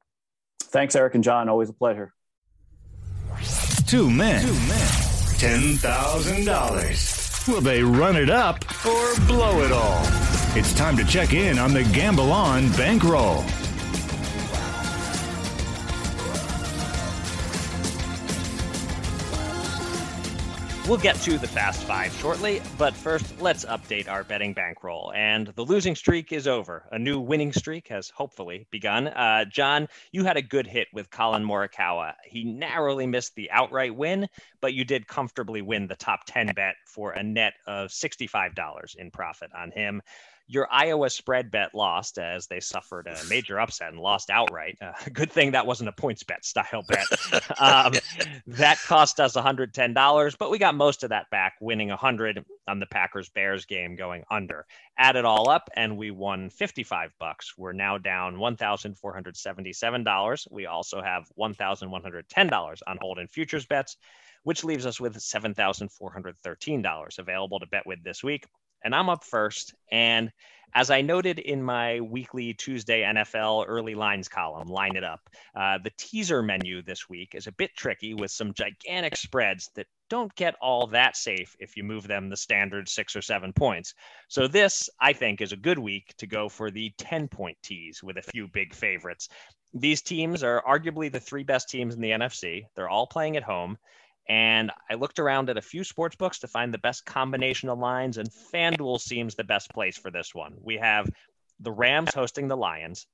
Thanks, Eric and John. Always a pleasure. Two men, two men, ten thousand dollars. Will they run it up or blow it all? It's time to check in on the Gamble On bankroll. We'll get to the Fast Five shortly, but first, let's update our betting bankroll. And the losing streak is over. A new winning streak has hopefully begun. Uh, John, you had a good hit with Collin Morikawa. He narrowly missed the outright win, but you did comfortably win the top 10 bet for a net of $65 in profit on him. Your Iowa spread bet lost as they suffered a major upset and lost outright. Uh, [laughs] good thing that wasn't a points bet style [laughs] bet. Um, that cost us $110, but we got most of that back, winning 100 on the Packers Bears game going under. Add it all up, and we won 55 bucks. We're now down $1,477. We also have $1,110 on hold in futures bets which leaves us with $7,413 available to bet with this week and I'm up first. And as I noted in my weekly Tuesday NFL early lines column, line it up, uh, the teaser menu this week is a bit tricky with some gigantic spreads that don't get all that safe if you move them the standard six or seven points. So, this, I think, is a good week to go for the 10 point tease with a few big favorites. These teams are arguably the three best teams in the NFC. They're all playing at home. And I looked around at a few sports books to find the best combination of lines, and FanDuel seems the best place for this one. We have the Rams hosting the Lions.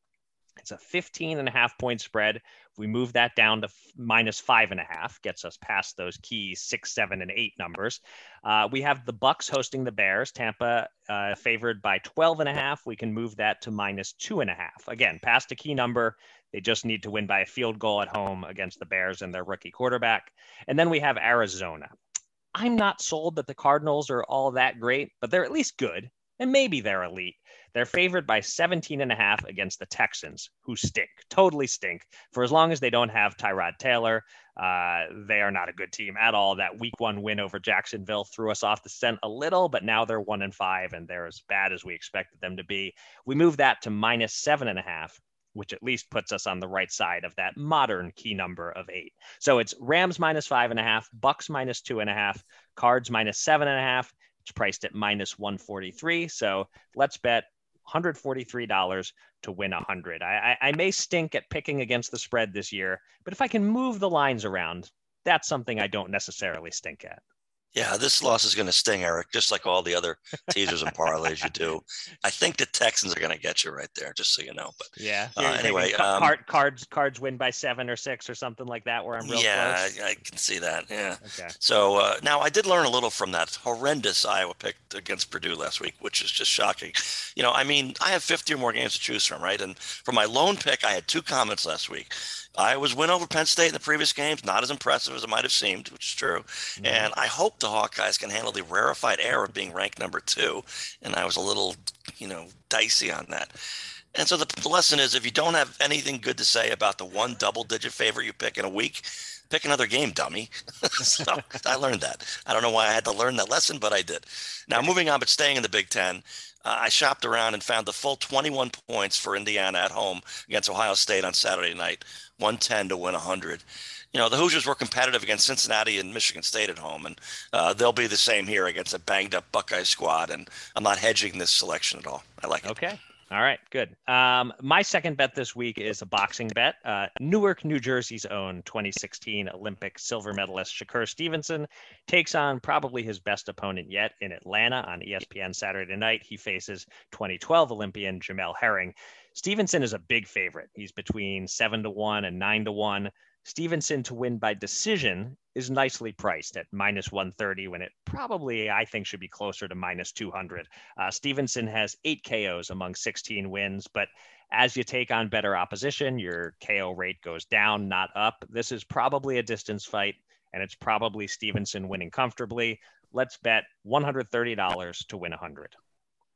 It's a 15 and a half point spread. We move that down to f- minus five and a half, gets us past those key six, seven, and eight numbers. Uh, we have the Bucks hosting the Bears. Tampa uh, favored by 12 and a half. We can move that to minus two and a half. Again, past a key number. They just need to win by a field goal at home against the Bears and their rookie quarterback. And then we have Arizona. I'm not sold that the Cardinals are all that great, but they're at least good, and maybe they're elite. They're favored by 17 and a half against the Texans, who stink, totally stink. For as long as they don't have Tyrod Taylor, uh, they are not a good team at all. That week one win over Jacksonville threw us off the scent a little, but now they're one and five, and they're as bad as we expected them to be. We move that to minus seven and a half which at least puts us on the right side of that modern key number of eight. So it's Rams minus five and a half, Bucks minus two and a half, Cards minus seven and a half. It's priced at minus 143. So let's bet $143 to win 100. I, I, I may stink at picking against the spread this year, but if I can move the lines around, that's something I don't necessarily stink at. Yeah, this loss is going to sting, Eric, just like all the other teasers and parlays you do. I think the Texans are going to get you right there, just so you know. But yeah. Uh, anyway, um, card, cards cards win by seven or six or something like that, where I'm real yeah, close. I, I can see that. Yeah. Okay. So uh, now I did learn a little from that horrendous Iowa pick against Purdue last week, which is just shocking. You know, I mean, I have 50 or more games to choose from, right? And for my lone pick, I had two comments last week. Iowa's win over Penn State in the previous games, not as impressive as it might have seemed, which is true. Mm-hmm. And I hope the Hawkeyes can handle the rarefied air of being ranked number two. And I was a little, you know, dicey on that. And so the, the lesson is if you don't have anything good to say about the one double digit favorite you pick in a week, pick another game, dummy. [laughs] so I learned that. I don't know why I had to learn that lesson, but I did. Now, moving on, but staying in the Big Ten, uh, I shopped around and found the full 21 points for Indiana at home against Ohio State on Saturday night, 110 to win 100. You know, the Hoosiers were competitive against Cincinnati and Michigan State at home, and uh, they'll be the same here against a banged up Buckeye squad. And I'm not hedging this selection at all. I like it. Okay. All right, good. Um, my second bet this week is a boxing bet. Uh, Newark, New Jersey's own 2016 Olympic silver medalist Shakur Stevenson takes on probably his best opponent yet in Atlanta on ESPN Saturday night. He faces 2012 Olympian Jamel Herring. Stevenson is a big favorite. He's between seven to one and nine to one. Stevenson to win by decision is nicely priced at minus 130 when it probably, I think, should be closer to minus 200. Uh, Stevenson has eight KOs among 16 wins, but as you take on better opposition, your KO rate goes down, not up. This is probably a distance fight, and it's probably Stevenson winning comfortably. Let's bet $130 to win 100.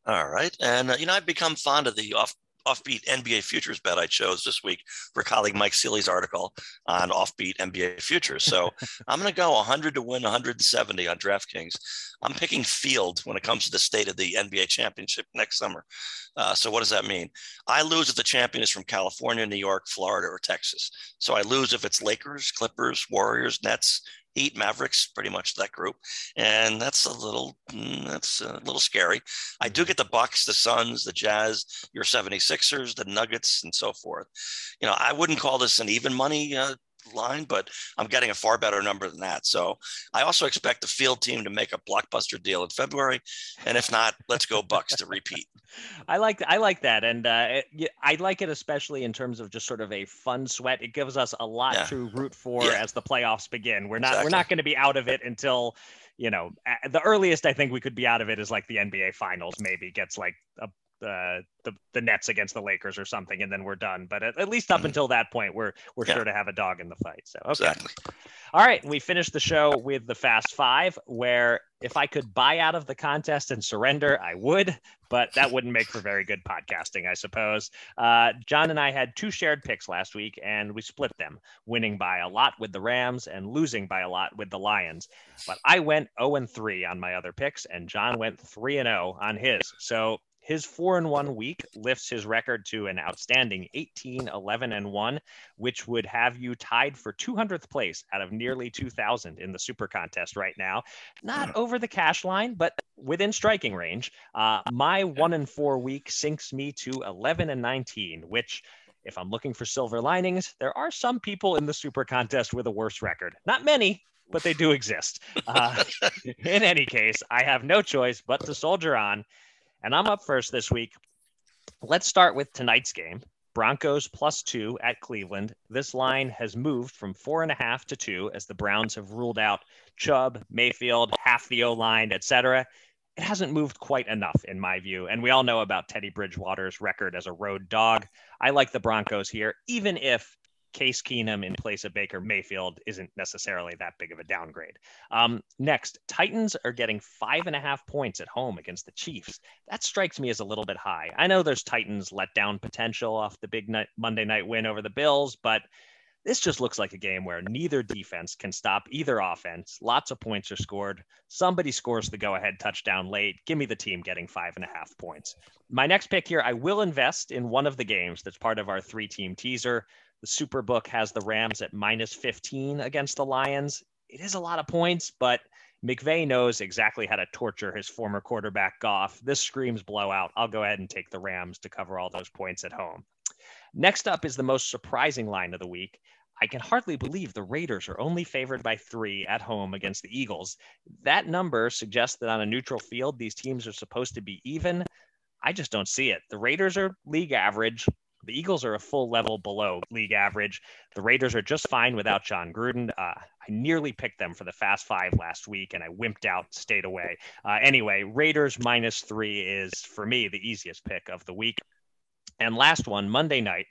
All right. And, uh, you know, I've become fond of the off offbeat NBA futures bet I chose this week for colleague Mike Seely's article on offbeat NBA futures. So [laughs] I'm going to go 100 to win 170 on DraftKings. I'm picking field when it comes to the state of the NBA championship next summer. Uh, so what does that mean? I lose if the champion is from California, New York, Florida, or Texas. So I lose if it's Lakers, Clippers, Warriors, Nets, Heat, Mavericks, pretty much that group, and that's a little mm, that's a little scary. I do get the Bucks, the Suns, the Jazz, your 76ers, the Nuggets, and so forth. You know, I wouldn't call this an even money uh, line, but I'm getting a far better number than that. So I also expect the field team to make a blockbuster deal in February, and if not, let's go Bucks to repeat. [laughs] I like I like that, and uh, it, I like it especially in terms of just sort of a fun sweat. It gives us a lot Yeah. to root for Yeah. as the playoffs begin. We're not we're not going to be out of it until you know the earliest I think we could be out of it is like the NBA Finals. Maybe gets like a, uh, the the Nets against the Lakers or something, and then we're done. But at, at least up Mhm. until that point, we're we're Yeah. sure to have a dog in the fight. So okay. Exactly. All right, we finished the show with the Fast Five, where if I could buy out of the contest and surrender, I would, but that wouldn't make for very good podcasting, I suppose. Uh, John and I had two shared picks last week, and we split them, winning by a lot with the Rams and losing by a lot with the Lions. But I went 0 and 3 on my other picks, and John went 3 and 0 on his. So his four and one week lifts his record to an outstanding 18, 11 and one, which would have you tied for 200th place out of nearly 2,000 in the super contest right now. Not over the cash line, but within striking range. Uh, my one and four week sinks me to 11 and 19, which if I'm looking for silver linings, there are some people in the super contest with a worse record. Not many, but they do exist. Uh, [laughs] in any case, I have no choice but to soldier on. And I'm up first this week. Let's start with tonight's game. Broncos plus two at Cleveland. This line has moved from four and a half to two as the Browns have ruled out Chubb, Mayfield, half the O line, etc. It hasn't moved quite enough, in my view. And we all know about Teddy Bridgewater's record as a road dog. I like the Broncos here, even if Case Keenum in place of Baker Mayfield isn't necessarily that big of a downgrade. Um, next, Titans are getting five and a half points at home against the Chiefs. That strikes me as a little bit high. I know there's Titans letdown potential off the big night, Monday night win over the Bills, but this just looks like a game where neither defense can stop either offense. Lots of points are scored. Somebody scores the go ahead touchdown late. Give me the team getting five and a half points. My next pick here, I will invest in one of the games that's part of our three team teaser. The Superbook has the Rams at minus 15 against the Lions. It is a lot of points, but McVay knows exactly how to torture his former quarterback Goff. This screams blowout. I'll go ahead and take the Rams to cover all those points at home. Next up is the most surprising line of the week. I can hardly believe the Raiders are only favored by three at home against the Eagles. That number suggests that on a neutral field, these teams are supposed to be even. I just don't see it. The Raiders are league average. The Eagles are a full level below league average. The Raiders are just fine without Jon Gruden. Uh, I nearly picked them for the Fast Five last week, and I wimped out, stayed away. Uh, anyway, Raiders minus three is for me the easiest pick of the week. And last one, Monday night,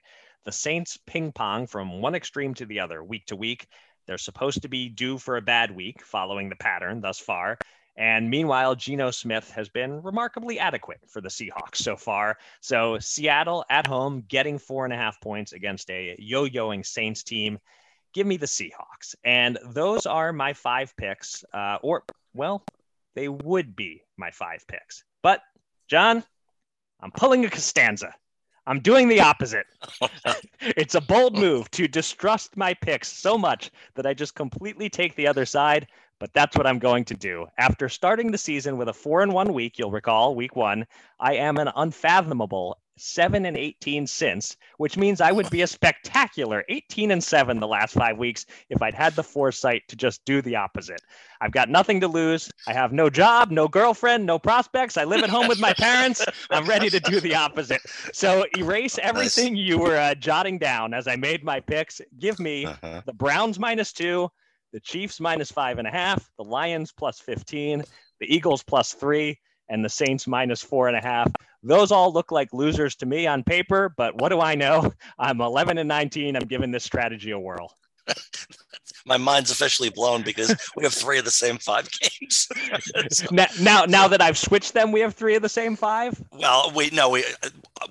the Saints ping pong from one extreme to the other, week to week. They're supposed to be due for a bad week, following the pattern thus far. And meanwhile, Geno Smith has been remarkably adequate for the Seahawks so far. So Seattle at home getting four and a half points against a yo yoing Saints team. Give me the Seahawks. And those are my five picks, uh, or, well, they would be my five picks. But, John, I'm pulling a Costanza. I'm doing the opposite. [laughs] it's a bold move to distrust my picks so much that I just completely take the other side but that's what I'm going to do. After starting the season with a four and one week, you'll recall week one, I am an unfathomable seven and 18 since, which means I would be a spectacular 18 and seven the last five weeks if I'd had the foresight to just do the opposite. I've got nothing to lose. I have no job, no girlfriend, no prospects. I live at home with my parents. I'm ready to do the opposite. So erase [laughs] everything you were uh, jotting down as I made my picks. Give me uh-huh. the Browns minus two, the Chiefs minus five and a half, the Lions plus 15, the Eagles plus three, and the Saints minus four and a half. Those all look like losers to me on paper, but what do I know? [laughs] I'm 11 and 19. I'm giving this strategy a whirl. My mind's officially blown because we have three of the same five games. so, [laughs] now, now, now, that I've switched them, we have three of the same five. Well, we no, we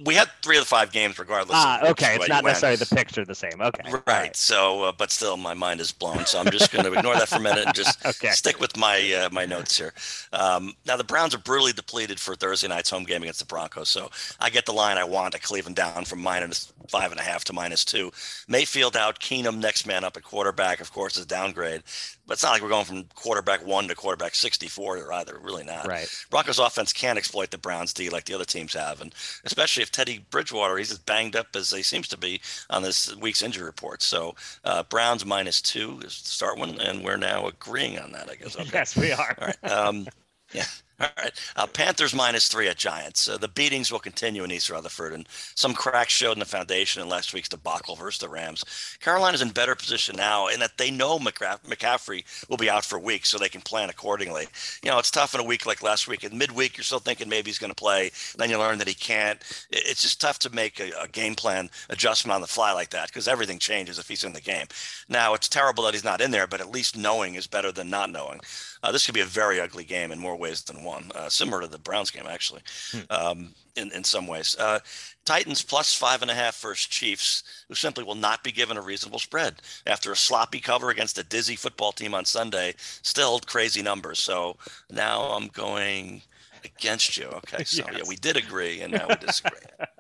we had three of the five games regardless. Ah, okay, it's not necessarily the picks are the same. Okay, right. right. So, uh, but still, my mind is blown. So I'm just going to ignore that for a minute and just [laughs] okay. stick with my uh, my notes here. Um, now the Browns are brutally depleted for Thursday night's home game against the Broncos. So I get the line I want at Cleveland down from minus five and a half to minus two. Mayfield out, Keenum next man up at quarterback. Of course, is downgrade. But it's not like we're going from quarterback one to quarterback 64 or either. Really not. Right. Broncos offense can't exploit the Browns D like the other teams have. And especially if Teddy Bridgewater, he's as banged up as he seems to be on this week's injury report. So uh, Browns minus two is the start one. And we're now agreeing on that, I guess. Okay. yes, we are. All right. Um, yeah. All right. Uh, Panthers minus three at Giants. Uh, the beatings will continue in East Rutherford, and some cracks showed in the foundation in last week's debacle versus the Rams. Carolina's in better position now in that they know McCaffrey will be out for weeks, so they can plan accordingly. You know, it's tough in a week like last week. In midweek, you're still thinking maybe he's going to play. and Then you learn that he can't. It's just tough to make a, a game plan adjustment on the fly like that because everything changes if he's in the game. Now, it's terrible that he's not in there, but at least knowing is better than not knowing. Uh, this could be a very ugly game in more ways than one, uh, similar to the Browns game, actually, hmm. um, in, in some ways. Uh, Titans plus five and a half versus Chiefs, who simply will not be given a reasonable spread after a sloppy cover against a dizzy football team on Sunday. Still crazy numbers. So now I'm going against you. Okay. [laughs] So yes. yeah, we did agree and now we disagree. [laughs]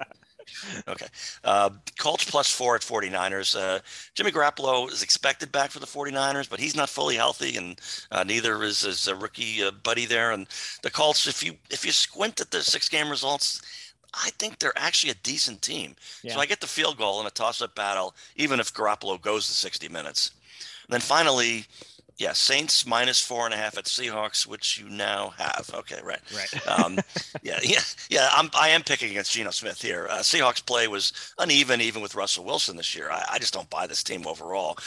Okay. Uh, Colts plus four at 49ers. Uh, Jimmy Garoppolo is expected back for the 49ers, but he's not fully healthy, and uh, neither is his rookie uh, buddy there. And the Colts, if you if you squint at the six game results, I think they're actually a decent team. Yeah. So I get the field goal in a toss up battle, even if Garoppolo goes to 60 minutes. And then finally, yeah, Saints minus four and a half at Seahawks, which you now have. Okay, right. Right. [laughs] um, yeah, yeah, yeah. I'm I am picking against Geno Smith here. Uh, Seahawks play was uneven, even with Russell Wilson this year. I, I just don't buy this team overall.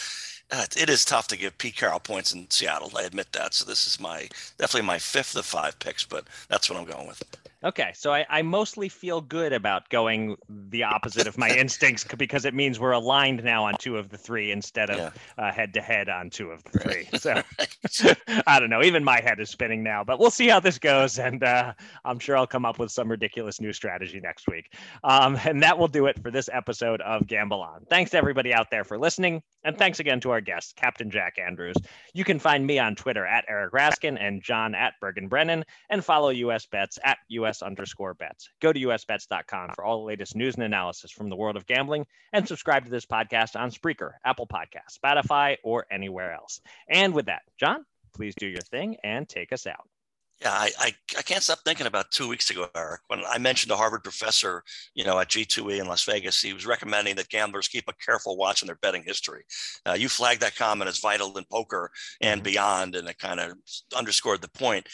Uh, it is tough to give Pete Carroll points in Seattle. I admit that. So this is my definitely my fifth of five picks, but that's what I'm going with. Okay, so I, I mostly feel good about going the opposite of my [laughs] instincts because it means we're aligned now on two of the three instead of head to head on two of the three. So [laughs] [laughs] I don't know. Even my head is spinning now, but we'll see how this goes, and uh, I'm sure I'll come up with some ridiculous new strategy next week. Um, and that will do it for this episode of Gamble On. Thanks to everybody out there for listening, and thanks again to our guest, Captain Jack Andrews. You can find me on Twitter at Eric Raskin and John at Bergen Brennan, and follow US Bets at US US underscore bets. Go to usbets.com for all the latest news and analysis from the world of gambling and subscribe to this podcast on Spreaker, Apple Podcast, Spotify, or anywhere else. And with that, John, please do your thing and take us out. Yeah, I, I, I, can't stop thinking about two weeks ago, Eric, when I mentioned a Harvard professor, you know, at G2E in Las Vegas. He was recommending that gamblers keep a careful watch on their betting history. Uh, you flagged that comment as vital in poker and mm-hmm. beyond, and it kind of underscored the point.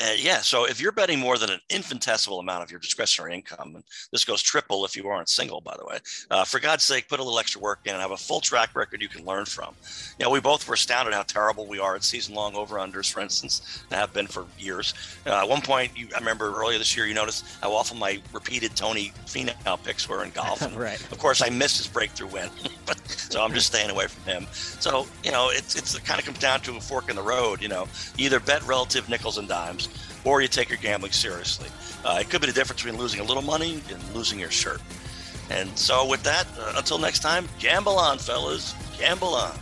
Uh, yeah, so if you're betting more than an infinitesimal amount of your discretionary income, and this goes triple if you aren't single, by the way, uh, for God's sake, put a little extra work in and have a full track record you can learn from. You know, we both were astounded how terrible we are at season long over unders, for instance, and have been for years. Uh, at one point, you, I remember earlier this year, you noticed how often my repeated Tony Finau picks were in golf. [laughs] right. Of course, I missed his breakthrough win, [laughs] but so I'm just staying away from him. So, you know, it's, it's it kind of comes down to a fork in the road. You know, either bet relative nickels and dimes or you take your gambling seriously. Uh, it could be the difference between losing a little money and losing your shirt. And so, with that, uh, until next time, gamble on, fellas. Gamble on.